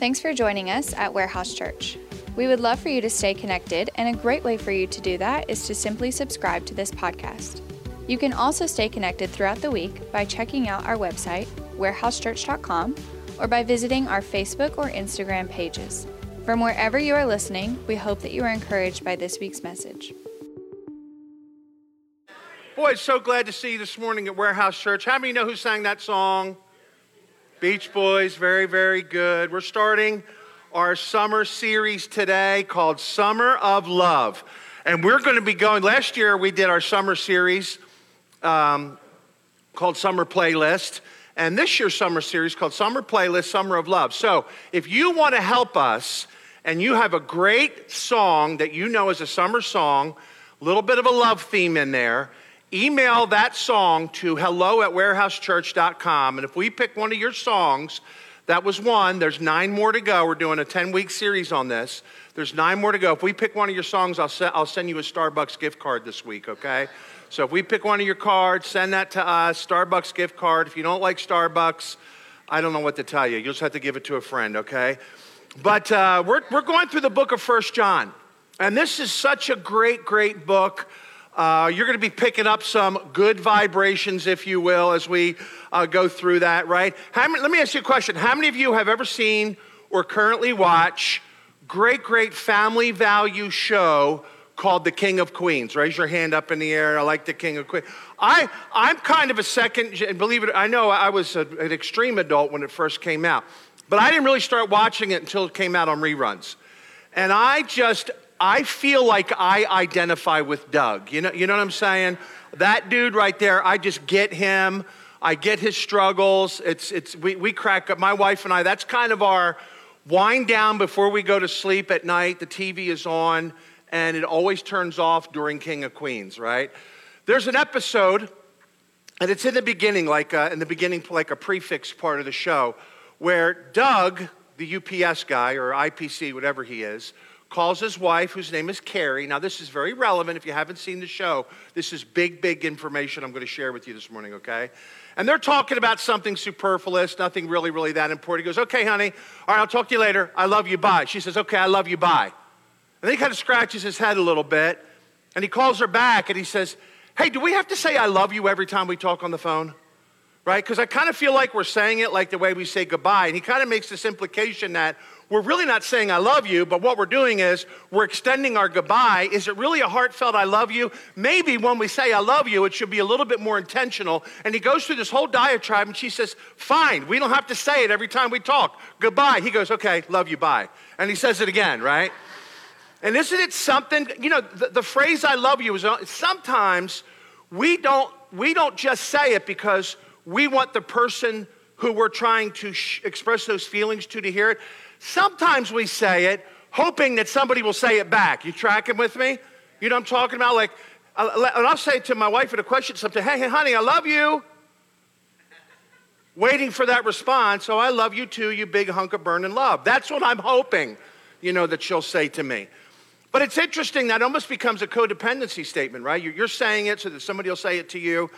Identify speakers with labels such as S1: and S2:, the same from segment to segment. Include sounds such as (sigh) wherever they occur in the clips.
S1: Thanks for joining us at Warehouse Church. We would love for you to stay connected, and a great way for you to do that is to simply subscribe to this podcast. You can also stay connected throughout the week by checking out our website, warehousechurch.com, or by visiting our Facebook or Instagram pages. From wherever you are listening, we hope that you are encouraged by this week's message.
S2: Boy, it's so glad to see you this morning at Warehouse Church. How many know who sang that song? Beach Boys, very, very good. We're starting our summer series today called Summer of Love. And we're going to be going, last year we did our summer series um, called Summer Playlist. And this year's summer series called Summer Playlist, Summer of Love. So if you want to help us and you have a great song that you know is a summer song, a little bit of a love theme in there, email that song to hello at warehousechurch.com. And if we pick one of your songs, that was one. There's nine more to go. We're doing a 10 week series on this. There's nine more to go. If we pick one of your songs, I'll, se- I'll send you a Starbucks gift card this week, okay? So if we pick one of your cards, send that to us, Starbucks gift card. If you don't like Starbucks, I don't know what to tell you. You'll just have to give it to a friend, okay? But uh, we're, we're going through the book of First John. And this is such a great, great book. Uh, you're going to be picking up some good vibrations, if you will, as we uh, go through that, right? Many, let me ask you a question. How many of you have ever seen or currently watch great, great family value show called The King of Queens? Raise your hand up in the air. I like The King of Queens. I, I'm kind of a second, and believe it, I know I was a, an extreme adult when it first came out, but I didn't really start watching it until it came out on reruns. And I just, I feel like I identify with Doug. You know, you know what I'm saying? That dude right there, I just get him. I get his struggles. It's, it's, we, we crack up, my wife and I, that's kind of our wind down before we go to sleep at night. The TV is on, and it always turns off during King of Queens, right? There's an episode, and it's in the beginning, like uh, in the beginning, like a prefix part of the show, where Doug, the UPS guy or IPC, whatever he is, calls his wife, whose name is Carrie. Now, this is very relevant if you haven't seen the show. This is big, big information I'm going to share with you this morning, okay? And they're talking about something superfluous, nothing really, really that important. He goes, Okay, honey, all right, I'll talk to you later. I love you, bye. She says, Okay, I love you, bye. And then he kind of scratches his head a little bit, and he calls her back and he says, Hey, do we have to say I love you every time we talk on the phone? Right? Because I kind of feel like we're saying it like the way we say goodbye. And he kind of makes this implication that we're really not saying I love you, but what we're doing is we're extending our goodbye. Is it really a heartfelt I love you? Maybe when we say I love you, it should be a little bit more intentional. And he goes through this whole diatribe and she says, Fine, we don't have to say it every time we talk. Goodbye. He goes, Okay, love you, bye. And he says it again, right? And isn't it something, you know, the, the phrase I love you is uh, sometimes we don't, we don't just say it because we want the person who we're trying to sh- express those feelings to to hear it. Sometimes we say it hoping that somebody will say it back. You tracking with me? You know what I'm talking about? Like, and I'll say to my wife in a question something, hey, hey, honey, I love you. Waiting for that response, oh, I love you too, you big hunk of burning love. That's what I'm hoping, you know, that she'll say to me. But it's interesting, that almost becomes a codependency statement, right? You're saying it so that somebody will say it to you.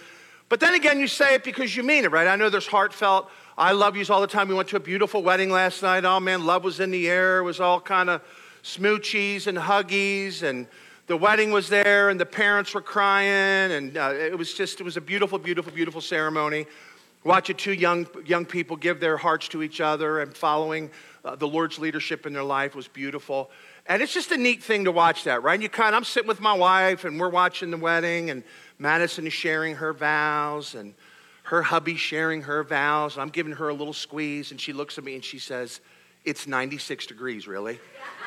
S2: But then again, you say it because you mean it, right? I know there's heartfelt I love yous all the time. We went to a beautiful wedding last night. Oh man, love was in the air. It was all kind of smoochies and huggies, and the wedding was there, and the parents were crying, and uh, it was just it was a beautiful, beautiful, beautiful ceremony. Watching two young young people give their hearts to each other and following uh, the Lord's leadership in their life was beautiful. And it's just a neat thing to watch that, right? And you kind of, I'm sitting with my wife, and we're watching the wedding, and Madison is sharing her vows, and her hubby sharing her vows. and I'm giving her a little squeeze, and she looks at me and she says, It's 96 degrees, really?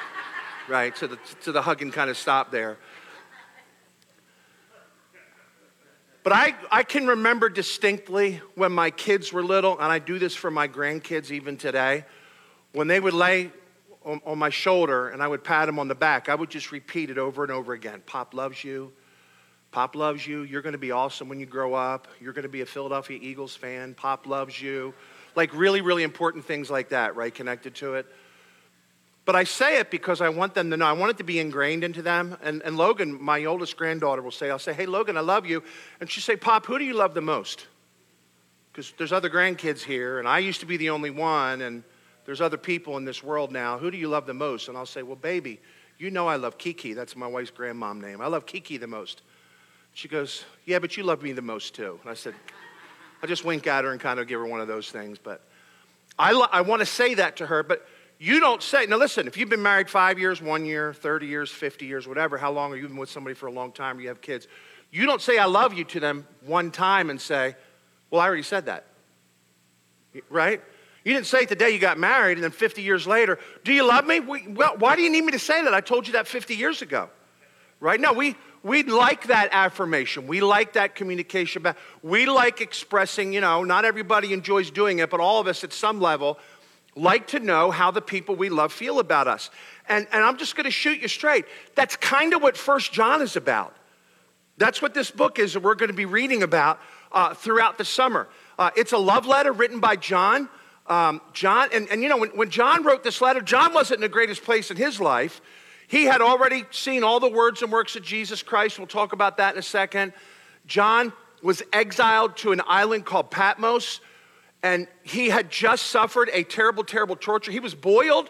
S2: (laughs) right? So the, so the hugging kind of stopped there. But I, I can remember distinctly when my kids were little, and I do this for my grandkids even today, when they would lay on, on my shoulder and I would pat them on the back, I would just repeat it over and over again Pop loves you. Pop loves you. You're going to be awesome when you grow up. You're going to be a Philadelphia Eagles fan. Pop loves you. Like really, really important things like that, right? Connected to it. But I say it because I want them to know. I want it to be ingrained into them. And, and Logan, my oldest granddaughter, will say, I'll say, hey, Logan, I love you. And she'll say, Pop, who do you love the most? Because there's other grandkids here, and I used to be the only one, and there's other people in this world now. Who do you love the most? And I'll say, Well, baby, you know I love Kiki. That's my wife's grandmom name. I love Kiki the most. She goes, Yeah, but you love me the most too. And I said, I just wink at her and kind of give her one of those things. But I, lo- I want to say that to her, but you don't say, now listen, if you've been married five years, one year, 30 years, 50 years, whatever, how long are you been with somebody for a long time, or you have kids, you don't say I love you to them one time and say, Well, I already said that. Right? You didn't say it the day you got married, and then 50 years later, do you love me? Well, why do you need me to say that? I told you that 50 years ago. Right? No, we, we like that affirmation. We like that communication. We like expressing, you know, not everybody enjoys doing it, but all of us at some level like to know how the people we love feel about us. And, and I'm just going to shoot you straight. That's kind of what First John is about. That's what this book is that we're going to be reading about uh, throughout the summer. Uh, it's a love letter written by John. Um, John, and, and you know, when, when John wrote this letter, John wasn't in the greatest place in his life. He had already seen all the words and works of Jesus Christ. We'll talk about that in a second. John was exiled to an island called Patmos, and he had just suffered a terrible, terrible torture. He was boiled,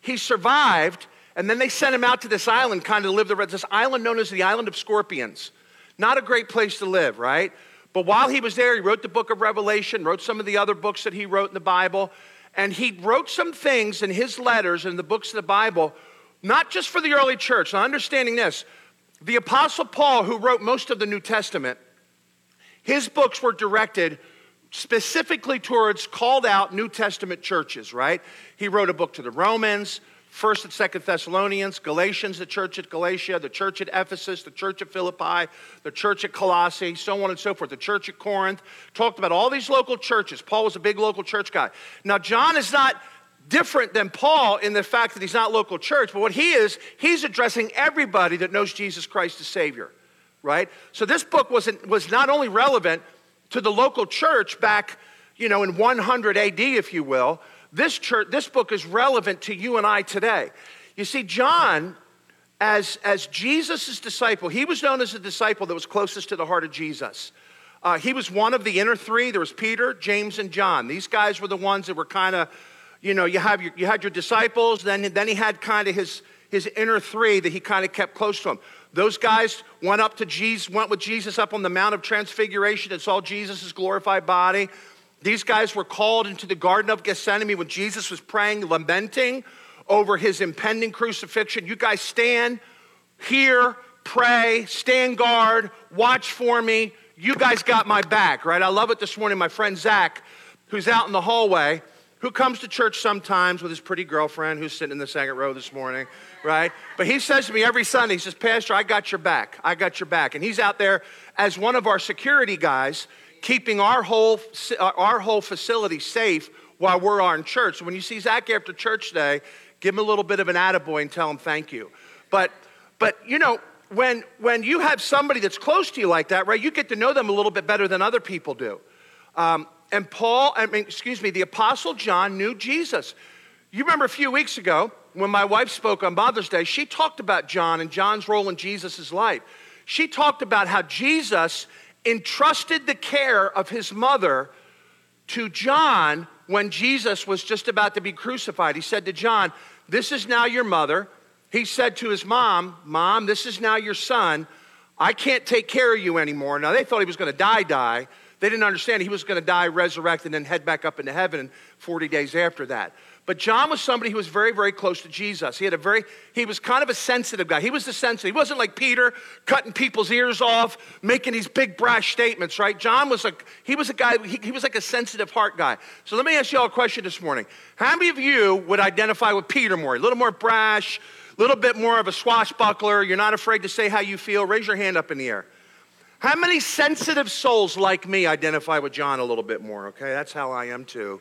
S2: he survived, and then they sent him out to this island, kind of live the this island known as the Island of Scorpions. Not a great place to live, right? But while he was there, he wrote the book of Revelation, wrote some of the other books that he wrote in the Bible, and he wrote some things in his letters and the books of the Bible not just for the early church. Now, understanding this, the Apostle Paul, who wrote most of the New Testament, his books were directed specifically towards called out New Testament churches, right? He wrote a book to the Romans, First and Second Thessalonians, Galatians, the church at Galatia, the church at Ephesus, the church at Philippi, the church at Colossae, so on and so forth, the church at Corinth. Talked about all these local churches. Paul was a big local church guy. Now, John is not different than Paul in the fact that he's not local church, but what he is, he's addressing everybody that knows Jesus Christ as Savior, right? So this book was was not only relevant to the local church back, you know, in 100 AD, if you will. This church, this book is relevant to you and I today. You see, John, as as Jesus' disciple, he was known as a disciple that was closest to the heart of Jesus. Uh, he was one of the inner three. There was Peter, James, and John. These guys were the ones that were kind of you know, you, have your, you had your disciples, then, then he had kind of his, his inner three that he kind of kept close to him. Those guys went up to Jesus, went with Jesus up on the Mount of Transfiguration and saw Jesus' glorified body. These guys were called into the Garden of Gethsemane when Jesus was praying, lamenting over his impending crucifixion. You guys stand here, pray, stand guard, watch for me. You guys got my back, right? I love it this morning. My friend Zach, who's out in the hallway, who comes to church sometimes with his pretty girlfriend who's sitting in the second row this morning, right? But he says to me every Sunday, he says, Pastor, I got your back. I got your back. And he's out there as one of our security guys, keeping our whole, our whole facility safe while we're on church. So when you see Zach after church today, give him a little bit of an attaboy and tell him thank you. But, but you know, when, when you have somebody that's close to you like that, right, you get to know them a little bit better than other people do. Um, and Paul, I mean, excuse me, the Apostle John knew Jesus. You remember a few weeks ago when my wife spoke on Mother's Day, she talked about John and John's role in Jesus' life. She talked about how Jesus entrusted the care of his mother to John when Jesus was just about to be crucified. He said to John, This is now your mother. He said to his mom, Mom, this is now your son. I can't take care of you anymore. Now, they thought he was going to die, die. They didn't understand he was going to die, resurrect, and then head back up into heaven 40 days after that. But John was somebody who was very, very close to Jesus. He had a very, he was kind of a sensitive guy. He was the sensitive. He wasn't like Peter cutting people's ears off, making these big brash statements, right? John was like, he was a guy, he, he was like a sensitive heart guy. So let me ask you all a question this morning. How many of you would identify with Peter more? A little more brash, a little bit more of a swashbuckler. You're not afraid to say how you feel. Raise your hand up in the air. How many sensitive souls like me identify with John a little bit more? Okay, that's how I am too.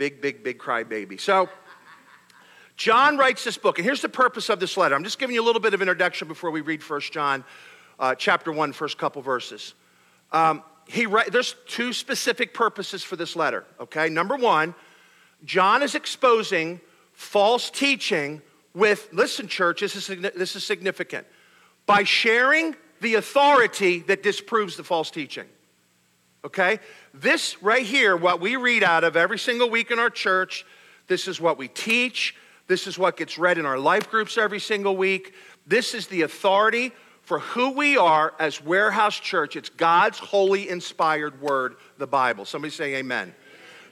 S2: Big, big, big crybaby. So, John writes this book, and here's the purpose of this letter. I'm just giving you a little bit of introduction before we read First John uh, chapter 1, first couple verses. Um, he there's two specific purposes for this letter, okay? Number one, John is exposing false teaching with, listen, church, this is, this is significant, by sharing the authority that disproves the false teaching. Okay? This right here, what we read out of every single week in our church, This is what we teach. This is what gets read in our life groups every single week. This is the authority for who we are as Warehouse Church. It's God's holy inspired word, the Bible. Somebody say amen.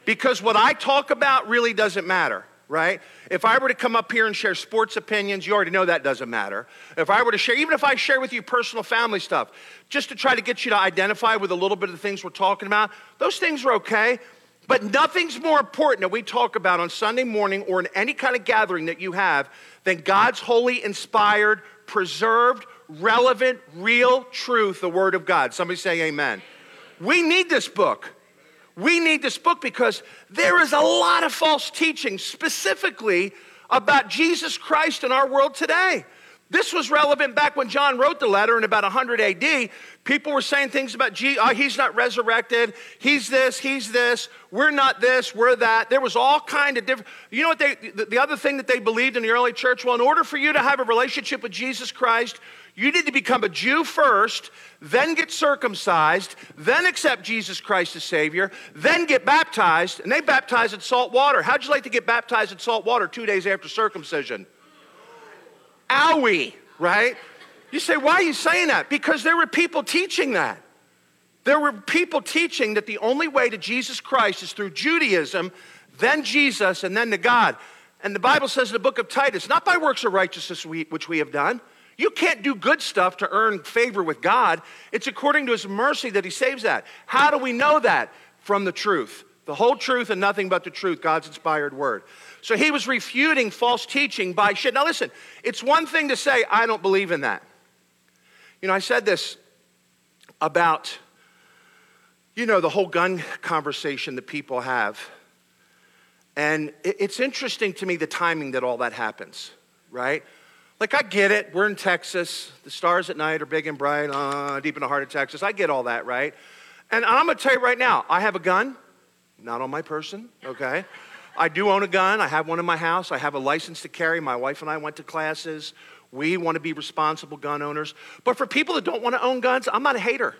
S2: Because what I talk about really doesn't matter right? If I were to come up here and share sports opinions, you already know that doesn't matter. If I were to share, even if I share with you personal family stuff, just to try to get you to identify with a little bit of the things we're talking about, those things are okay. But nothing's more important that we talk about on Sunday morning or in any kind of gathering that you have than God's holy, inspired, preserved, relevant, real truth, the Word of God. Somebody say amen. We need this book. We need this book because there is a lot of false teaching specifically about Jesus Christ in our world today. This was relevant back when John wrote the letter in about 100 AD. People were saying things about, Jesus, oh, he's not resurrected. He's this, he's this. We're not this, we're that. There was all kind of different. You know what they, the, the other thing that they believed in the early church? Well, in order for you to have a relationship with Jesus Christ, you need to become a Jew first, then get circumcised, then accept Jesus Christ as Savior, then get baptized. And they baptize in salt water. How'd you like to get baptized in salt water two days after circumcision? Owie, right? You say, why are you saying that? Because there were people teaching that. There were people teaching that the only way to Jesus Christ is through Judaism, then Jesus, and then to God. And the Bible says in the book of Titus, not by works of righteousness which we have done, you can't do good stuff to earn favor with God. It's according to his mercy that he saves that. How do we know that? From the truth. The whole truth and nothing but the truth, God's inspired word. So he was refuting false teaching by shit. Now listen, it's one thing to say, I don't believe in that. You know, I said this about, you know, the whole gun conversation that people have. And it's interesting to me the timing that all that happens, right? Like, I get it. We're in Texas. The stars at night are big and bright, uh, deep in the heart of Texas. I get all that, right? And I'm going to tell you right now I have a gun, not on my person, okay? I do own a gun. I have one in my house. I have a license to carry. My wife and I went to classes. We want to be responsible gun owners. But for people that don't want to own guns, I'm not a hater.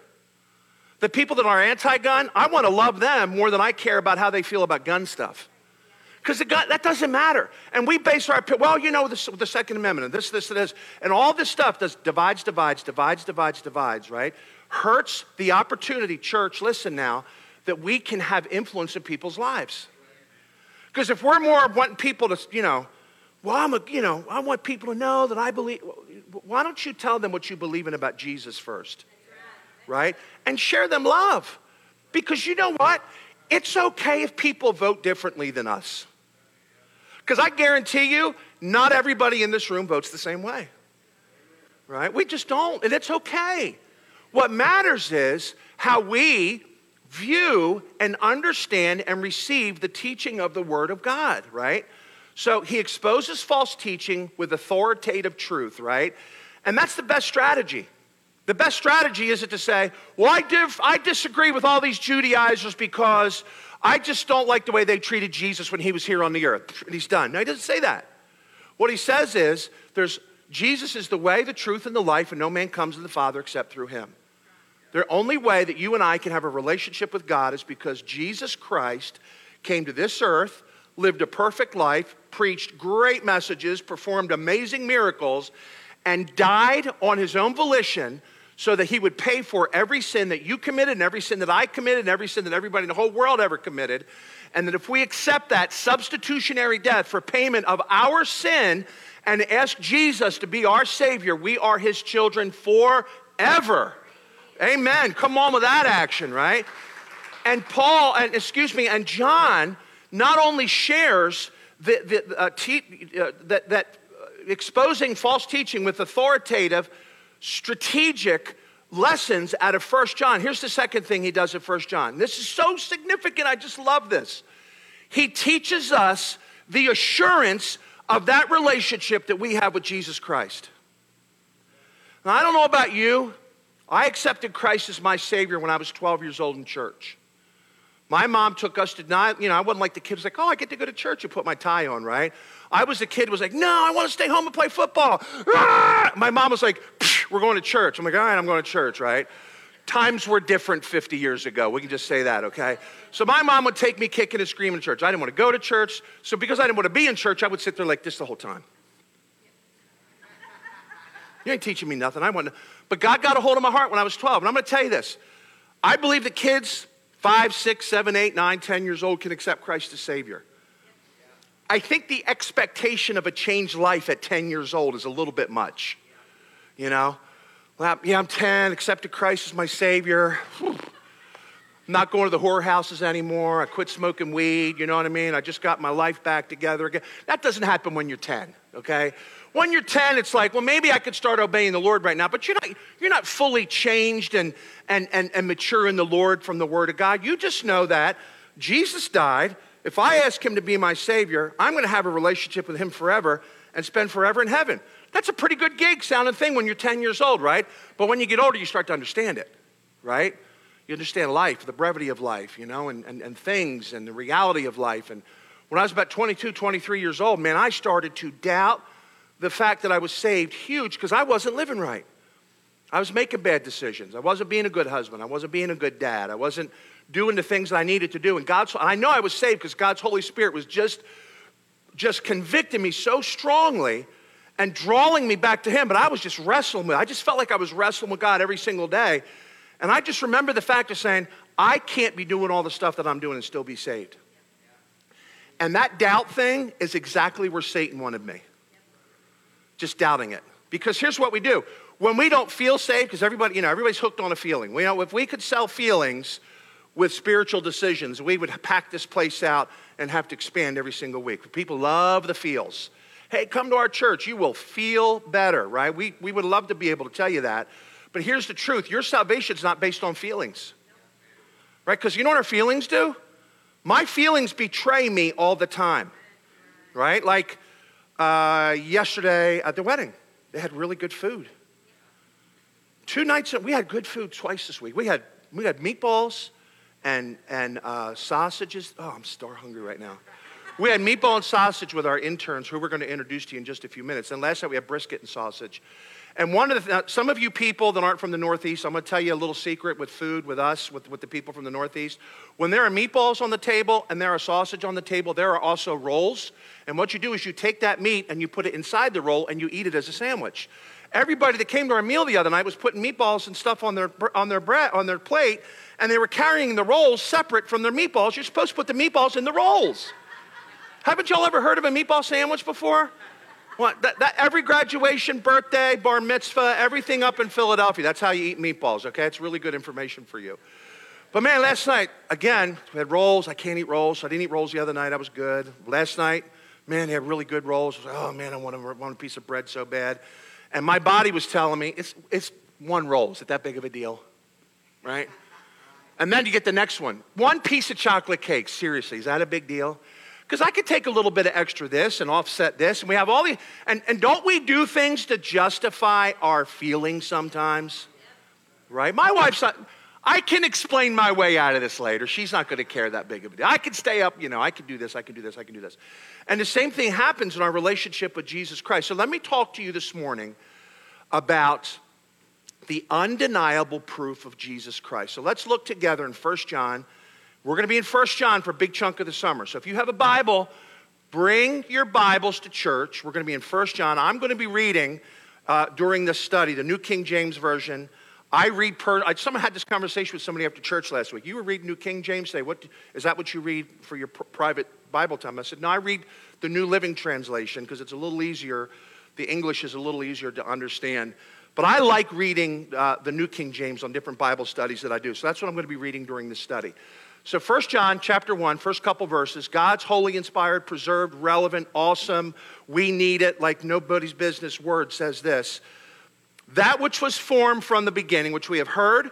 S2: The people that are anti gun, I want to love them more than I care about how they feel about gun stuff. Because that doesn't matter. And we base our, well, you know, the, the Second Amendment and this, this, and this, and all this stuff does divides, divides, divides, divides, divides, right? Hurts the opportunity, church, listen now, that we can have influence in people's lives. Because if we're more wanting people to, you know, well, I'm a, you know, I want people to know that I believe, why don't you tell them what you believe in about Jesus first? Right? And share them love. Because you know what? It's okay if people vote differently than us. Because I guarantee you, not everybody in this room votes the same way. Right? We just don't, and it's okay. What matters is how we view and understand and receive the teaching of the Word of God, right? So he exposes false teaching with authoritative truth, right? And that's the best strategy. The best strategy isn't to say, well, I, div- I disagree with all these Judaizers because I just don't like the way they treated Jesus when he was here on the earth. And he's done. No, he doesn't say that. What he says is, there's Jesus is the way, the truth, and the life, and no man comes to the Father except through him. The only way that you and I can have a relationship with God is because Jesus Christ came to this earth, lived a perfect life, preached great messages, performed amazing miracles, and died on his own volition so that he would pay for every sin that you committed and every sin that I committed and every sin that everybody in the whole world ever committed. And that if we accept that substitutionary death for payment of our sin and ask Jesus to be our Savior, we are his children forever. Amen. Come on with that action, right? And Paul, and excuse me, and John not only shares the, the, uh, te- uh, that, that exposing false teaching with authoritative strategic lessons out of First John. Here's the second thing he does at First John. This is so significant. I just love this. He teaches us the assurance of that relationship that we have with Jesus Christ. Now, I don't know about you. I accepted Christ as my Savior when I was 12 years old in church. My mom took us to, you know, I wasn't like the kids like, oh, I get to go to church and put my tie on, right? I was a kid was like, no, I want to stay home and play football. Ah! My mom was like, we're going to church. I'm like, all right, I'm going to church, right? times were different 50 years ago. We can just say that, okay? So my mom would take me kicking and screaming to church. I didn't want to go to church. So because I didn't want to be in church, I would sit there like this the whole time. You ain't teaching me nothing. I want to. But God got a hold of my heart when I was 12. And I'm going to tell you this. I believe that kids, five, six, seven, eight, nine, ten years old, can accept Christ as Savior. I think the expectation of a changed life at 10 years old is a little bit much. You know? Well, yeah, I'm 10, accepted Christ as my Savior. I'm not going to the whorehouses anymore. I quit smoking weed. You know what I mean? I just got my life back together again. That doesn't happen when you're 10, okay? When you're 10, it's like, well, maybe I could start obeying the Lord right now, but you're not, you're not fully changed and, and, and, and mature in the Lord from the Word of God. You just know that Jesus died. If I ask Him to be my Savior, I'm going to have a relationship with Him forever and spend forever in heaven. That's a pretty good gig sounding thing when you're 10 years old, right? But when you get older, you start to understand it, right? You understand life, the brevity of life, you know, and, and, and things and the reality of life. And when I was about 22, 23 years old, man, I started to doubt the fact that I was saved huge because I wasn't living right. I was making bad decisions. I wasn't being a good husband. I wasn't being a good dad. I wasn't doing the things that I needed to do. And God's, I know I was saved because God's Holy Spirit was just, just convicting me so strongly and drawing me back to Him. But I was just wrestling with. I just felt like I was wrestling with God every single day. And I just remember the fact of saying, I can't be doing all the stuff that I'm doing and still be saved. And that doubt thing is exactly where Satan wanted me just doubting it. Because here's what we do when we don't feel saved, because everybody, you know, everybody's hooked on a feeling. We know if we could sell feelings with spiritual decisions, we would pack this place out and have to expand every single week. People love the feels. Hey, come to our church. You will feel better, right? We, we would love to be able to tell you that. But here's the truth your salvation is not based on feelings, right? Because you know what our feelings do? My feelings betray me all the time, right? Like, uh, yesterday at the wedding. They had really good food. Two nights, we had good food twice this week. We had, we had meatballs and, and uh, sausages. Oh, I'm star hungry right now. We had meatball and sausage with our interns, who we're going to introduce to you in just a few minutes. And last night we had brisket and sausage. And one of the, th- some of you people that aren't from the Northeast, I'm going to tell you a little secret with food, with us, with, with the people from the Northeast. When there are meatballs on the table and there are sausage on the table, there are also rolls. And what you do is you take that meat and you put it inside the roll and you eat it as a sandwich. Everybody that came to our meal the other night was putting meatballs and stuff on their, on their, bread, on their plate, and they were carrying the rolls separate from their meatballs. You're supposed to put the meatballs in the rolls. Haven't y'all ever heard of a meatball sandwich before? What, that, that, every graduation, birthday, bar mitzvah, everything up in Philadelphia, that's how you eat meatballs, okay? It's really good information for you. But man, last night, again, we had rolls. I can't eat rolls, so I didn't eat rolls the other night. I was good. Last night, man, they had really good rolls. Like, oh man, I want a, want a piece of bread so bad. And my body was telling me, it's, it's one roll. Is it that big of a deal? Right? And then you get the next one. One piece of chocolate cake. Seriously, is that a big deal? Because I could take a little bit of extra this and offset this, and we have all these. And, and don't we do things to justify our feelings sometimes? Right? My wife's not. I can explain my way out of this later. She's not going to care that big of a deal. I can stay up, you know, I can do this, I can do this, I can do this. And the same thing happens in our relationship with Jesus Christ. So let me talk to you this morning about the undeniable proof of Jesus Christ. So let's look together in 1 John we're going to be in First John for a big chunk of the summer. So if you have a Bible, bring your Bibles to church. We're going to be in First John. I'm going to be reading uh, during this study the New King James Version. I read per. I, someone had this conversation with somebody after church last week. You were reading New King James today. What is that? What you read for your pr- private Bible time? I said, no. I read the New Living Translation because it's a little easier. The English is a little easier to understand. But I like reading uh, the New King James on different Bible studies that I do. So that's what I'm going to be reading during this study. So 1 John chapter 1, first couple verses, God's holy, inspired, preserved, relevant, awesome, we need it like nobody's business word says this. That which was formed from the beginning, which we have heard,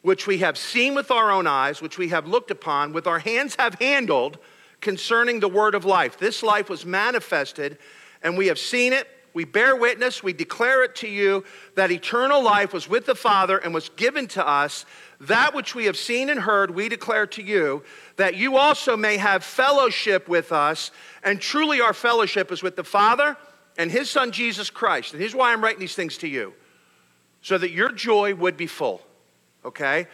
S2: which we have seen with our own eyes, which we have looked upon, with our hands have handled concerning the word of life. This life was manifested, and we have seen it. We bear witness, we declare it to you that eternal life was with the Father and was given to us. That which we have seen and heard, we declare to you, that you also may have fellowship with us. And truly, our fellowship is with the Father and His Son, Jesus Christ. And here's why I'm writing these things to you so that your joy would be full. okay?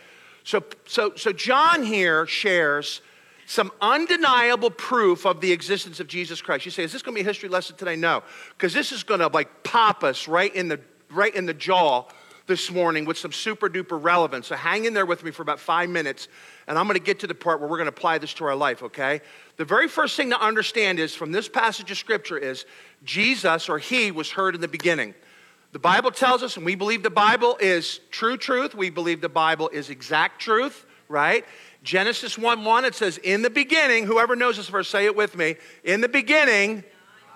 S2: So, so, so John here shares some undeniable proof of the existence of Jesus Christ. You say, is this going to be a history lesson today? No, because this is going to like pop us right in the right in the jaw this morning with some super duper relevance. So hang in there with me for about five minutes, and I'm going to get to the part where we're going to apply this to our life. Okay? The very first thing to understand is from this passage of scripture is Jesus or He was heard in the beginning. The Bible tells us, and we believe the Bible is true truth. We believe the Bible is exact truth, right? Genesis 1 1, it says, In the beginning, whoever knows this verse, say it with me. In the beginning,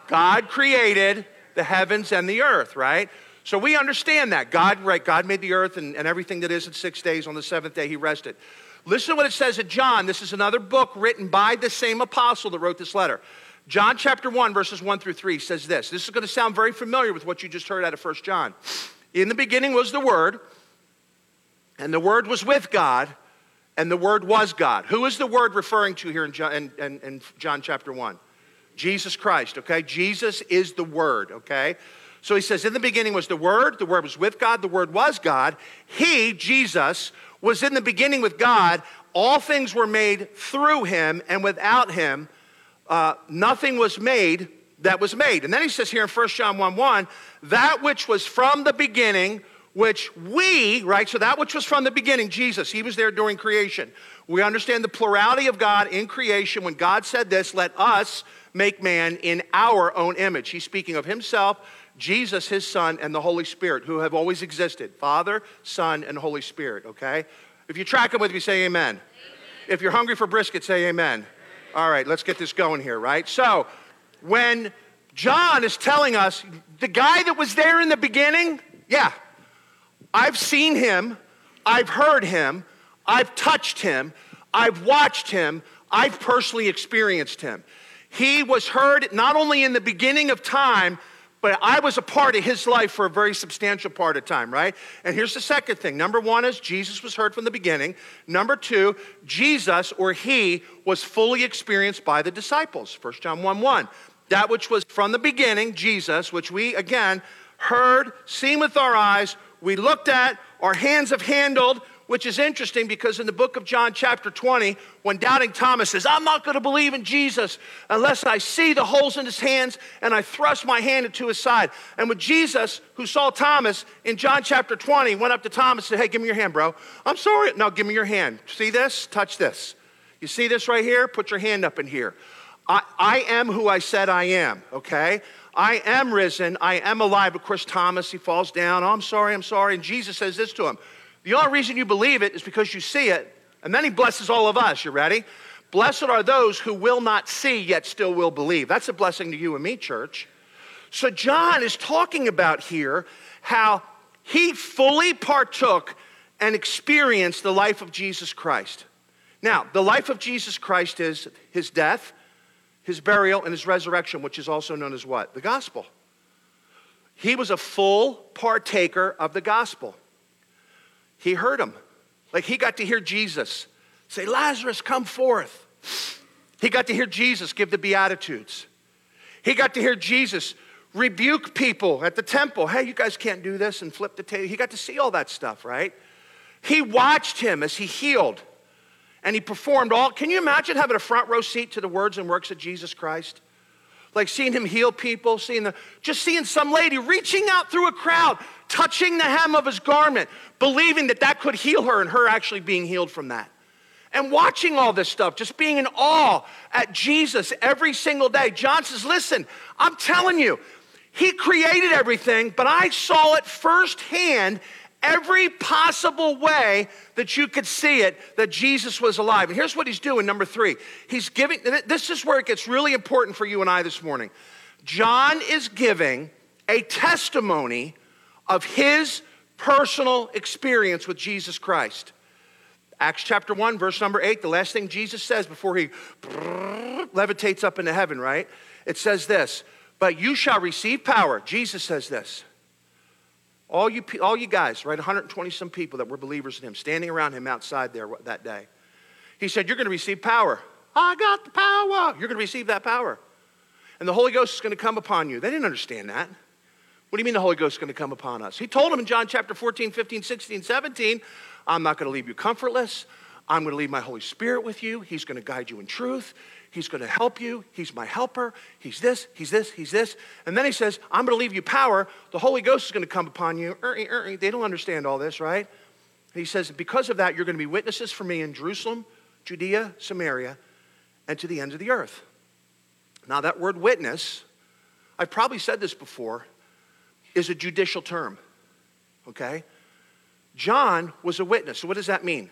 S2: God created the heavens and the earth, right? So we understand that. God, right, God made the earth and, and everything that is in six days. On the seventh day, he rested. Listen to what it says in John. This is another book written by the same apostle that wrote this letter. John chapter 1, verses 1 through 3 says this. This is going to sound very familiar with what you just heard out of 1 John. In the beginning was the Word, and the Word was with God, and the Word was God. Who is the Word referring to here in John, in, in, in John chapter 1? Jesus Christ, okay? Jesus is the Word, okay? So he says, In the beginning was the Word, the Word was with God, the Word was God. He, Jesus, was in the beginning with God. All things were made through him, and without him, uh, nothing was made that was made. And then he says here in 1 John 1 1, that which was from the beginning, which we, right? So that which was from the beginning, Jesus, he was there during creation. We understand the plurality of God in creation. When God said this, let us make man in our own image. He's speaking of himself, Jesus, his son, and the Holy Spirit, who have always existed Father, Son, and Holy Spirit, okay? If you track them with me, say amen. amen. If you're hungry for brisket, say amen. amen. All right, let's get this going here, right? So, when John is telling us the guy that was there in the beginning, yeah, I've seen him, I've heard him, I've touched him, I've watched him, I've personally experienced him. He was heard not only in the beginning of time, but I was a part of his life for a very substantial part of time, right? And here's the second thing. Number one is Jesus was heard from the beginning. Number two, Jesus or he was fully experienced by the disciples. 1 John 1 1. That which was from the beginning, Jesus, which we again heard, seen with our eyes, we looked at, our hands have handled, which is interesting because in the book of John, chapter 20, when doubting Thomas says, I'm not going to believe in Jesus unless I see the holes in his hands and I thrust my hand into his side. And when Jesus, who saw Thomas in John chapter 20, went up to Thomas and said, Hey, give me your hand, bro. I'm sorry. No, give me your hand. See this? Touch this. You see this right here? Put your hand up in here. I, I am who I said I am, okay? I am risen. I am alive. Of course, Thomas, he falls down. Oh, I'm sorry, I'm sorry. And Jesus says this to him the only reason you believe it is because you see it. And then he blesses all of us. You ready? Blessed are those who will not see yet still will believe. That's a blessing to you and me, church. So John is talking about here how he fully partook and experienced the life of Jesus Christ. Now, the life of Jesus Christ is his death, his burial, and his resurrection, which is also known as what? The gospel. He was a full partaker of the gospel. He heard him. Like he got to hear Jesus say, Lazarus, come forth. He got to hear Jesus give the Beatitudes. He got to hear Jesus rebuke people at the temple. Hey, you guys can't do this and flip the table. He got to see all that stuff, right? He watched him as he healed and he performed all. Can you imagine having a front row seat to the words and works of Jesus Christ? Like seeing him heal people, seeing the, just seeing some lady reaching out through a crowd, touching the hem of his garment, believing that that could heal her and her actually being healed from that. And watching all this stuff, just being in awe at Jesus every single day. John says, Listen, I'm telling you, he created everything, but I saw it firsthand every possible way that you could see it that Jesus was alive. And here's what he's doing number three. He's giving, this is where it gets really important for you and I this morning. John is giving a testimony of his personal experience with Jesus Christ. Acts chapter 1, verse number 8, the last thing Jesus says before he levitates up into heaven, right? It says this, but you shall receive power. Jesus says this. All you, all you guys, right, 120 some people that were believers in him, standing around him outside there that day. He said, You're going to receive power. I got the power. You're going to receive that power. And the Holy Ghost is going to come upon you. They didn't understand that. What do you mean the Holy Ghost is going to come upon us? He told them in John chapter 14, 15, 16, 17, I'm not going to leave you comfortless. I'm going to leave my Holy Spirit with you. He's going to guide you in truth. He's going to help you. He's my helper. He's this, he's this, he's this. And then he says, I'm going to leave you power. The Holy Ghost is going to come upon you. Er, er, er, they don't understand all this, right? he says, Because of that, you're going to be witnesses for me in Jerusalem, Judea, Samaria, and to the ends of the earth. Now, that word witness, I've probably said this before, is a judicial term, okay? John was a witness. So, what does that mean?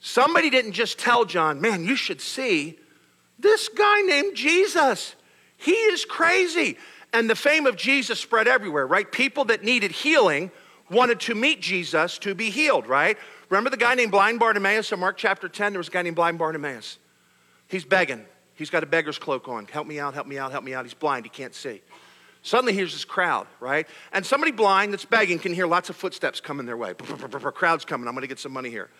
S2: Somebody didn't just tell John, man, you should see this guy named Jesus. He is crazy. And the fame of Jesus spread everywhere, right? People that needed healing wanted to meet Jesus to be healed, right? Remember the guy named blind Bartimaeus in Mark chapter 10? There was a guy named blind Bartimaeus. He's begging. He's got a beggar's cloak on. Help me out, help me out, help me out. He's blind, he can't see. Suddenly, here's this crowd, right? And somebody blind that's begging can hear lots of footsteps coming their way. Crowd's coming. I'm going to get some money here.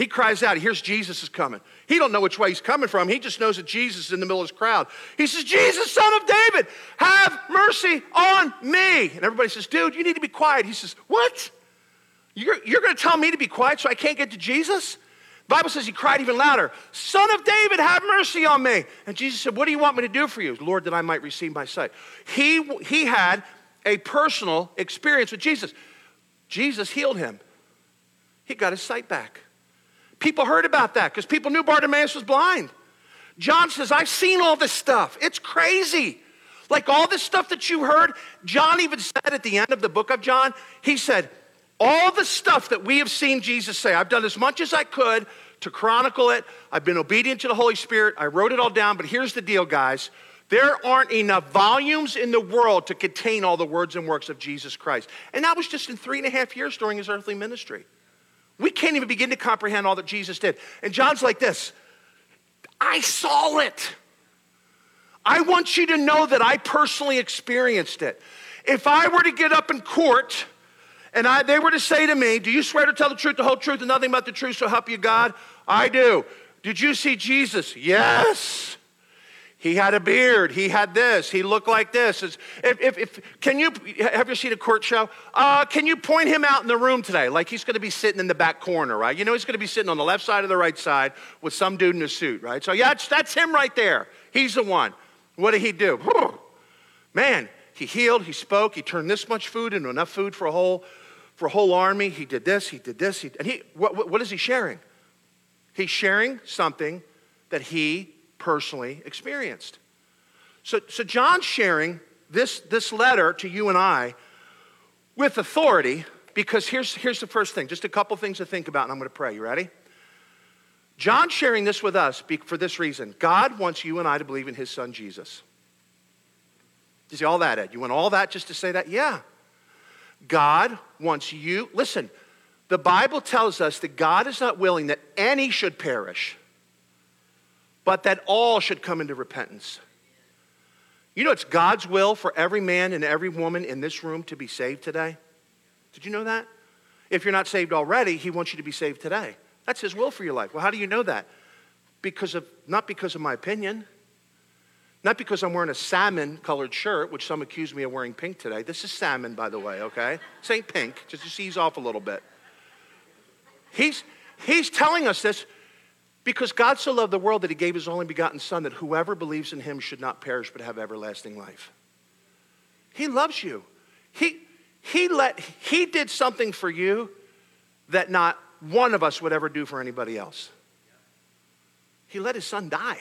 S2: He cries out. He hears Jesus is coming. He don't know which way he's coming from. He just knows that Jesus is in the middle of his crowd. He says, Jesus, son of David, have mercy on me. And everybody says, dude, you need to be quiet. He says, what? You're, you're going to tell me to be quiet so I can't get to Jesus? The Bible says he cried even louder, Son of David, have mercy on me. And Jesus said, What do you want me to do for you? Lord, that I might receive my sight. He, he had a personal experience with Jesus. Jesus healed him, he got his sight back. People heard about that because people knew Bartimaeus was blind. John says, I've seen all this stuff. It's crazy. Like all this stuff that you heard, John even said at the end of the book of John, he said, All the stuff that we have seen Jesus say, I've done as much as I could to chronicle it. I've been obedient to the Holy Spirit. I wrote it all down, but here's the deal, guys. There aren't enough volumes in the world to contain all the words and works of Jesus Christ. And that was just in three and a half years during his earthly ministry. We can't even begin to comprehend all that Jesus did. And John's like this I saw it. I want you to know that I personally experienced it. If I were to get up in court and I, they were to say to me, Do you swear to tell the truth, the whole truth, and nothing but the truth, so help you God? I do. Did you see Jesus? Yes. He had a beard. He had this. He looked like this. If, if, if, can you, have you seen a court show? Uh, can you point him out in the room today? Like he's going to be sitting in the back corner, right? You know, he's going to be sitting on the left side or the right side with some dude in a suit, right? So, yeah, that's, him right there. He's the one. What did he do? (sighs) Man, he healed, he spoke, he turned this much food into enough food for a whole, for a whole army. He did this, he did this. He, and he, what, what is he sharing? He's sharing something that he personally experienced. So, so John's sharing this, this letter to you and I with authority because here's, here's the first thing, just a couple things to think about, and I'm going to pray. You ready? John's sharing this with us for this reason God wants you and I to believe in his son Jesus. You see all that, Ed? You want all that just to say that? Yeah. God wants you, listen, the Bible tells us that God is not willing that any should perish, but that all should come into repentance. You know, it's God's will for every man and every woman in this room to be saved today. Did you know that? If you're not saved already, He wants you to be saved today. That's His will for your life. Well, how do you know that? Because of, not because of my opinion, not because I'm wearing a salmon colored shirt, which some accuse me of wearing pink today. This is salmon, by the way, okay? This ain't pink, just to ease off a little bit. He's, he's telling us this because God so loved the world that he gave his only begotten Son, that whoever believes in him should not perish but have everlasting life. He loves you. He, he, let, he did something for you that not one of us would ever do for anybody else. He let his son die.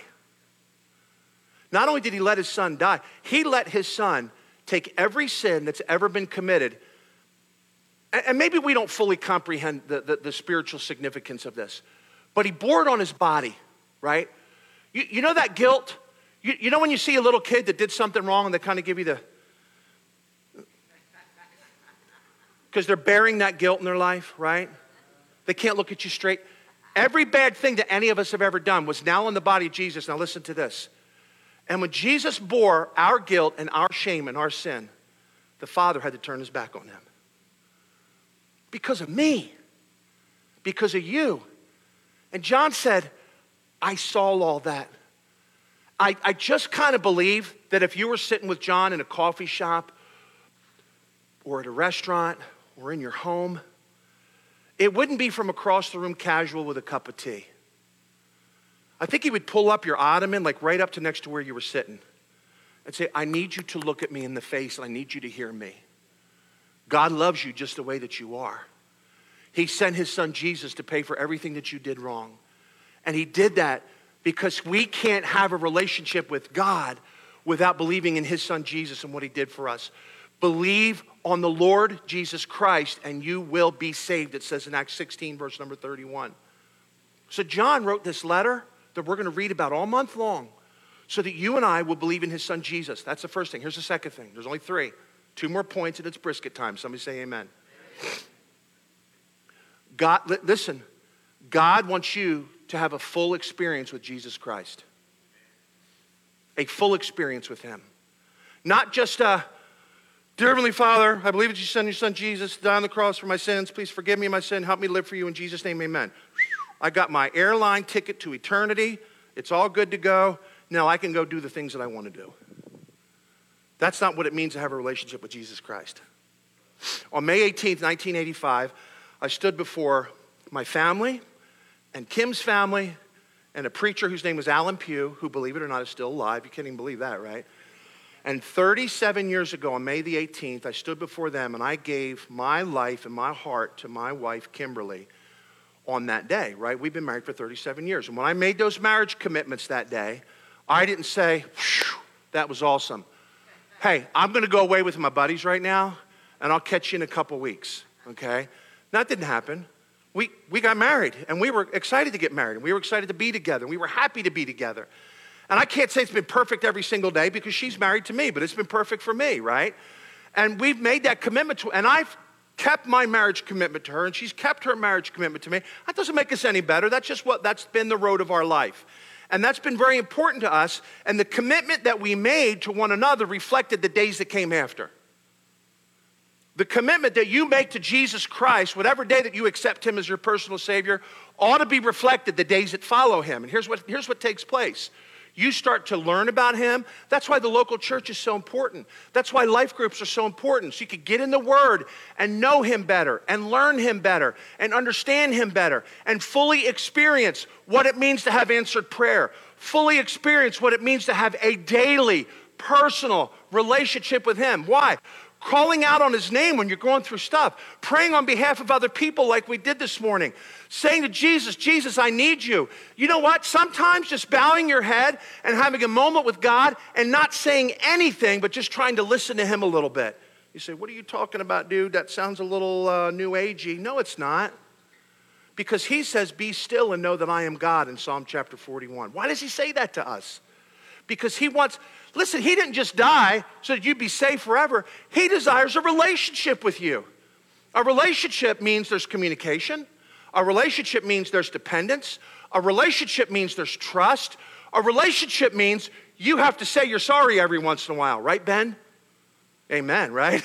S2: Not only did he let his son die, he let his son take every sin that's ever been committed. And maybe we don't fully comprehend the, the, the spiritual significance of this but he bore it on his body, right? You, you know that guilt? You, you know when you see a little kid that did something wrong and they kind of give you the. Because they're bearing that guilt in their life, right? They can't look at you straight. Every bad thing that any of us have ever done was now in the body of Jesus. Now listen to this. And when Jesus bore our guilt and our shame and our sin, the Father had to turn his back on him. Because of me, because of you. And John said, I saw all that. I, I just kind of believe that if you were sitting with John in a coffee shop or at a restaurant or in your home, it wouldn't be from across the room casual with a cup of tea. I think he would pull up your ottoman, like right up to next to where you were sitting, and say, I need you to look at me in the face and I need you to hear me. God loves you just the way that you are. He sent his son Jesus to pay for everything that you did wrong. And he did that because we can't have a relationship with God without believing in his son Jesus and what he did for us. Believe on the Lord Jesus Christ and you will be saved, it says in Acts 16, verse number 31. So John wrote this letter that we're going to read about all month long so that you and I will believe in his son Jesus. That's the first thing. Here's the second thing. There's only three. Two more points and it's brisket time. Somebody say amen. God, listen, God wants you to have a full experience with Jesus Christ. A full experience with him. Not just a, Dear Heavenly Father, I believe that you sent your son Jesus to die on the cross for my sins. Please forgive me my sin. Help me live for you. In Jesus' name, amen. I got my airline ticket to eternity. It's all good to go. Now I can go do the things that I want to do. That's not what it means to have a relationship with Jesus Christ. On May 18th, 1985, I stood before my family and Kim's family and a preacher whose name was Alan Pugh, who, believe it or not, is still alive. You can't even believe that, right? And 37 years ago, on May the 18th, I stood before them and I gave my life and my heart to my wife, Kimberly, on that day, right? We've been married for 37 years. And when I made those marriage commitments that day, I didn't say, that was awesome. Hey, I'm going to go away with my buddies right now, and I'll catch you in a couple weeks, okay? That didn't happen. We, we got married, and we were excited to get married, and we were excited to be together, and we were happy to be together. And I can't say it's been perfect every single day because she's married to me, but it's been perfect for me, right? And we've made that commitment to, and I've kept my marriage commitment to her, and she's kept her marriage commitment to me. That doesn't make us any better. That's just what, that's been the road of our life. And that's been very important to us. And the commitment that we made to one another reflected the days that came after. The commitment that you make to Jesus Christ, whatever day that you accept Him as your personal Savior, ought to be reflected the days that follow Him. And here's what, here's what takes place you start to learn about him. That's why the local church is so important. That's why life groups are so important. So you could get in the Word and know him better and learn him better and understand him better and fully experience what it means to have answered prayer, fully experience what it means to have a daily, personal relationship with him. Why? Calling out on his name when you're going through stuff, praying on behalf of other people like we did this morning, saying to Jesus, Jesus, I need you. You know what? Sometimes just bowing your head and having a moment with God and not saying anything, but just trying to listen to him a little bit. You say, What are you talking about, dude? That sounds a little uh, new agey. No, it's not. Because he says, Be still and know that I am God in Psalm chapter 41. Why does he say that to us? Because he wants, Listen, He didn't just die so that you'd be safe forever. He desires a relationship with you. A relationship means there's communication, a relationship means there's dependence, a relationship means there's trust, a relationship means you have to say you're sorry every once in a while, right, Ben? Amen, right?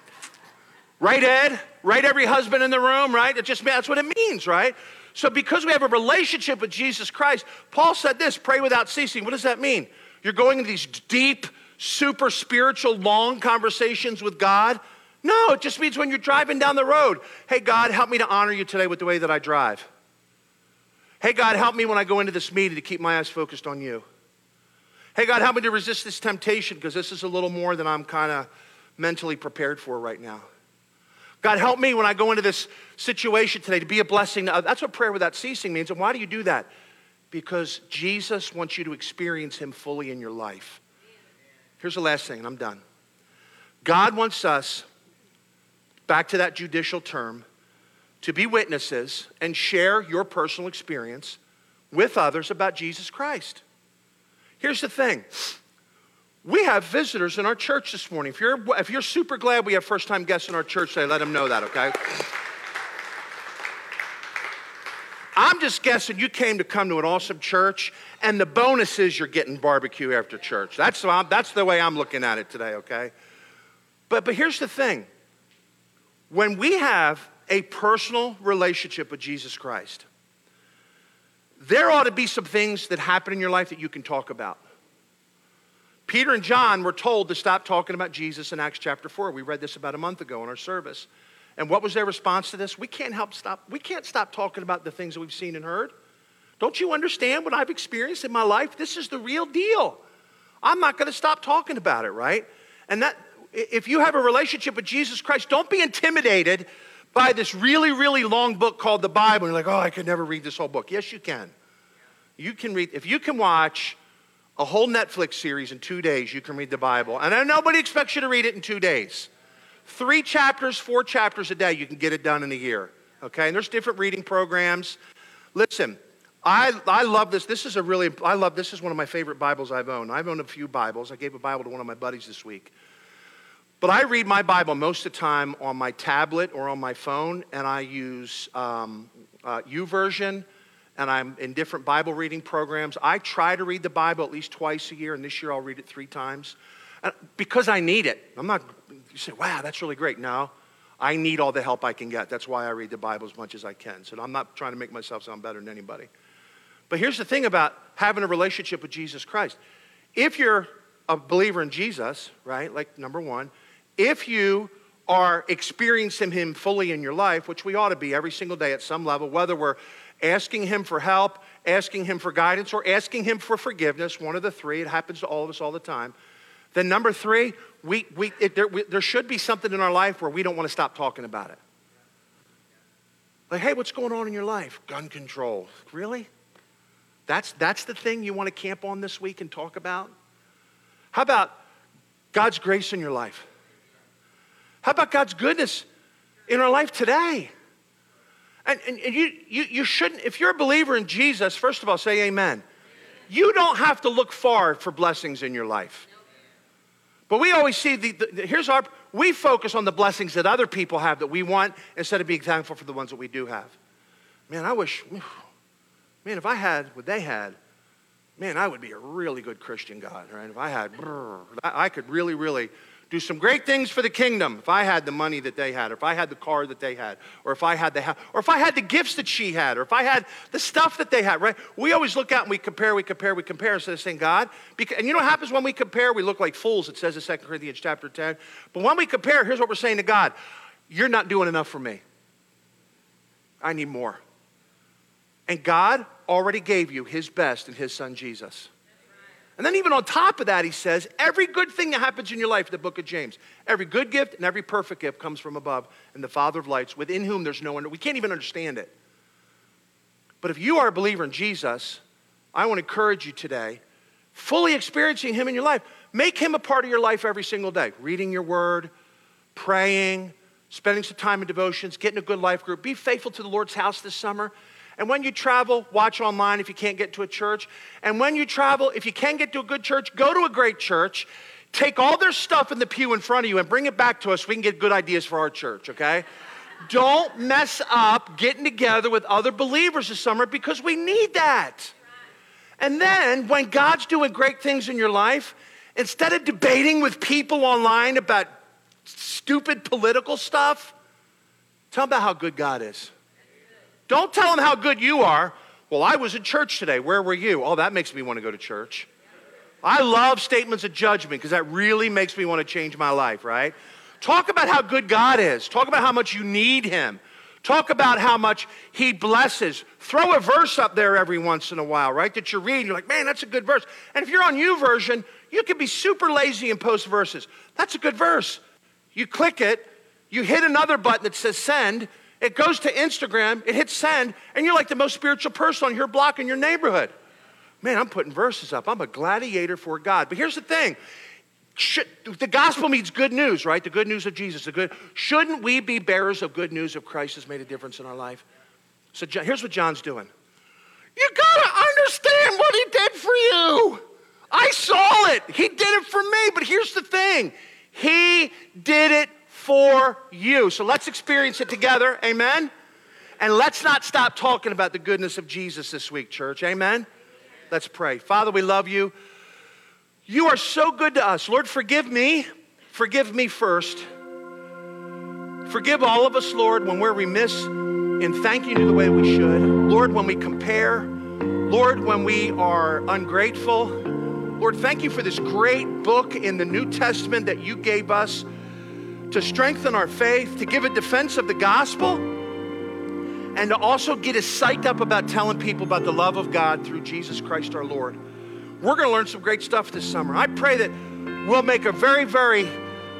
S2: (laughs) right, Ed? Right, every husband in the room, right? It just that's what it means, right? So, because we have a relationship with Jesus Christ, Paul said this pray without ceasing. What does that mean? You're going into these deep, super spiritual, long conversations with God. No, it just means when you're driving down the road, hey, God, help me to honor you today with the way that I drive. Hey, God, help me when I go into this meeting to keep my eyes focused on you. Hey, God, help me to resist this temptation because this is a little more than I'm kind of mentally prepared for right now. God, help me when I go into this situation today to be a blessing. That's what prayer without ceasing means. And why do you do that? Because Jesus wants you to experience Him fully in your life. Here's the last thing, and I'm done. God wants us, back to that judicial term, to be witnesses and share your personal experience with others about Jesus Christ. Here's the thing we have visitors in our church this morning. If you're, if you're super glad we have first time guests in our church today, let them know that, okay? I'm just guessing you came to come to an awesome church, and the bonus is you're getting barbecue after church. That's, that's the way I'm looking at it today, okay? But, but here's the thing when we have a personal relationship with Jesus Christ, there ought to be some things that happen in your life that you can talk about. Peter and John were told to stop talking about Jesus in Acts chapter 4. We read this about a month ago in our service. And what was their response to this? We can't help stop. We can't stop talking about the things that we've seen and heard. Don't you understand what I've experienced in my life? This is the real deal. I'm not going to stop talking about it, right? And that if you have a relationship with Jesus Christ, don't be intimidated by this really, really long book called the Bible. You're like, oh, I could never read this whole book. Yes, you can. You can read, if you can watch a whole Netflix series in two days, you can read the Bible. And nobody expects you to read it in two days. Three chapters, four chapters a day, you can get it done in a year. Okay? And there's different reading programs. Listen, I, I love this. This is a really, I love, this is one of my favorite Bibles I've owned. I've owned a few Bibles. I gave a Bible to one of my buddies this week. But I read my Bible most of the time on my tablet or on my phone, and I use um, uh, YouVersion and I'm in different Bible reading programs. I try to read the Bible at least twice a year, and this year I'll read it three times because I need it. I'm not, say, wow, that's really great. No, I need all the help I can get. That's why I read the Bible as much as I can. So I'm not trying to make myself sound better than anybody. But here's the thing about having a relationship with Jesus Christ. If you're a believer in Jesus, right, like number one, if you are experiencing Him fully in your life, which we ought to be every single day at some level, whether we're asking Him for help, asking Him for guidance, or asking Him for forgiveness, one of the three. It happens to all of us all the time. Then, number three, we, we, it, there, we, there should be something in our life where we don't want to stop talking about it. Like, hey, what's going on in your life? Gun control. Really? That's, that's the thing you want to camp on this week and talk about? How about God's grace in your life? How about God's goodness in our life today? And, and, and you, you, you shouldn't, if you're a believer in Jesus, first of all, say amen. You don't have to look far for blessings in your life. But we always see the, the, here's our, we focus on the blessings that other people have that we want instead of being thankful for the ones that we do have. Man, I wish, man, if I had what they had, man, I would be a really good Christian God, right? If I had, I could really, really do some great things for the kingdom if I had the money that they had, or if I had the car that they had, or if I had the or if I had the gifts that she had, or if I had the stuff that they had, right? We always look out and we compare, we compare, we compare instead of saying God. Because, and you know what happens when we compare? We look like fools, it says in 2 Corinthians chapter 10. But when we compare, here's what we're saying to God You're not doing enough for me. I need more. And God already gave you his best in his son Jesus. And then, even on top of that, he says, every good thing that happens in your life, the book of James, every good gift and every perfect gift comes from above, and the Father of lights, within whom there's no one. We can't even understand it. But if you are a believer in Jesus, I want to encourage you today, fully experiencing him in your life, make him a part of your life every single day. Reading your word, praying, spending some time in devotions, getting a good life group. Be faithful to the Lord's house this summer. And when you travel, watch online if you can't get to a church. And when you travel, if you can get to a good church, go to a great church. Take all their stuff in the pew in front of you and bring it back to us so we can get good ideas for our church, okay? Don't mess up getting together with other believers this summer because we need that. And then when God's doing great things in your life, instead of debating with people online about stupid political stuff, tell them about how good God is. Don't tell them how good you are. Well, I was in church today. Where were you? Oh, that makes me want to go to church. I love statements of judgment because that really makes me want to change my life, right? Talk about how good God is. Talk about how much you need Him. Talk about how much He blesses. Throw a verse up there every once in a while, right? That you read. You're like, man, that's a good verse. And if you're on YouVersion, you can be super lazy and post verses. That's a good verse. You click it, you hit another button that says send, it goes to Instagram, it hits send, and you're like the most spiritual person on your block in your neighborhood. Man, I'm putting verses up. I'm a gladiator for God. But here's the thing. The gospel means good news, right? The good news of Jesus. The good. Shouldn't we be bearers of good news if Christ has made a difference in our life? So John, here's what John's doing. You gotta understand what he did for you. I saw it. He did it for me. But here's the thing. He did it for you. So let's experience it together. Amen. And let's not stop talking about the goodness of Jesus this week, church. Amen. Let's pray. Father, we love you. You are so good to us. Lord, forgive me. Forgive me first. Forgive all of us, Lord, when we're remiss in thanking you the way we should. Lord, when we compare. Lord, when we are ungrateful. Lord, thank you for this great book in the New Testament that you gave us to strengthen our faith, to give a defense of the gospel, and to also get us psyched up about telling people about the love of God through Jesus Christ our Lord. We're going to learn some great stuff this summer. I pray that we'll make a very, very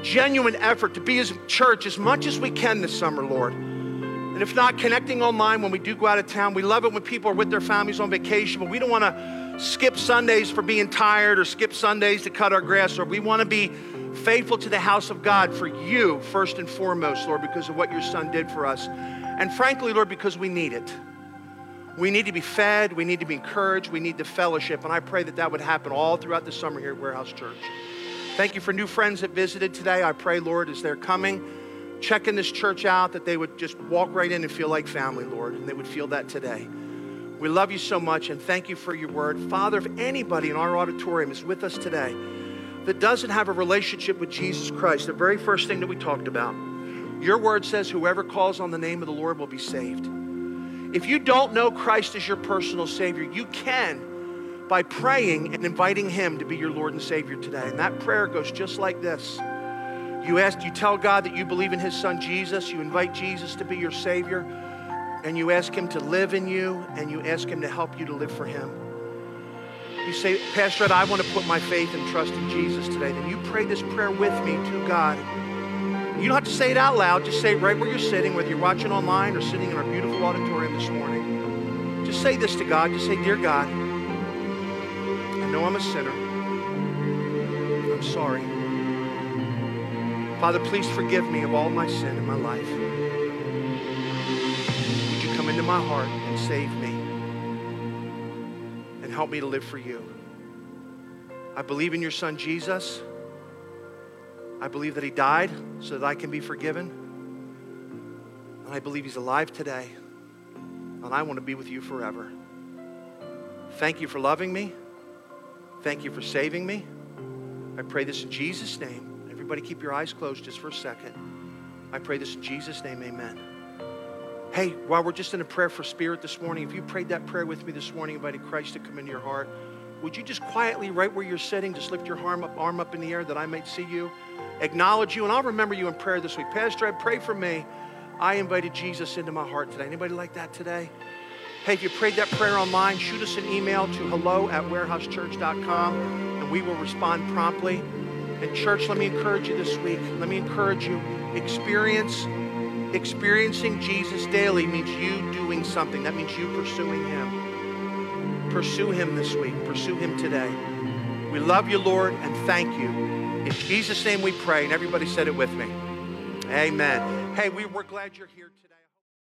S2: genuine effort to be as church as much as we can this summer, Lord. And if not, connecting online when we do go out of town. We love it when people are with their families on vacation, but we don't want to skip Sundays for being tired or skip Sundays to cut our grass, or we want to be faithful to the house of God for you, first and foremost, Lord, because of what your son did for us. And frankly, Lord, because we need it. We need to be fed, we need to be encouraged, we need the fellowship. And I pray that that would happen all throughout the summer here at Warehouse Church. Thank you for new friends that visited today. I pray, Lord, as they're coming, checking this church out, that they would just walk right in and feel like family, Lord, and they would feel that today. We love you so much and thank you for your word. Father, if anybody in our auditorium is with us today that doesn't have a relationship with Jesus Christ, the very first thing that we talked about, your word says, whoever calls on the name of the Lord will be saved. If you don't know Christ as your personal Savior, you can by praying and inviting Him to be your Lord and Savior today. And that prayer goes just like this. You ask, you tell God that you believe in His Son Jesus, you invite Jesus to be your Savior and you ask Him to live in you and you ask Him to help you to live for Him. You say, Pastor Ed, I want to put my faith and trust in Jesus today. Then you pray this prayer with me to God. You don't have to say it out loud. Just say it right where you're sitting, whether you're watching online or sitting in our beautiful auditorium this morning. Just say this to God. Just say, Dear God, I know I'm a sinner. I'm sorry. Father, please forgive me of all my sin in my life Would you come into my heart and save me and help me to live for you. I believe in your son Jesus. I believe that he died so that I can be forgiven. And I believe he's alive today. And I want to be with you forever. Thank you for loving me. Thank you for saving me. I pray this in Jesus' name. Everybody keep your eyes closed just for a second. I pray this in Jesus' name, amen. Hey, while we're just in a prayer for spirit this morning, if you prayed that prayer with me this morning, inviting Christ to come into your heart, would you just quietly, right where you're sitting, just lift your arm up, arm up in the air that I might see you, acknowledge you, and I'll remember you in prayer this week. Pastor, I pray for me. I invited Jesus into my heart today. Anybody like that today? Hey, if you prayed that prayer online, shoot us an email to hello at warehousechurch.com and we will respond promptly. And, church, let me encourage you this week. Let me encourage you. Experience Experiencing Jesus daily means you doing something. That means you pursuing Him. Pursue Him this week. Pursue Him today. We love you, Lord, and thank you. In Jesus' name we pray. And everybody said it with me. Amen. Hey, we, we're glad you're here today.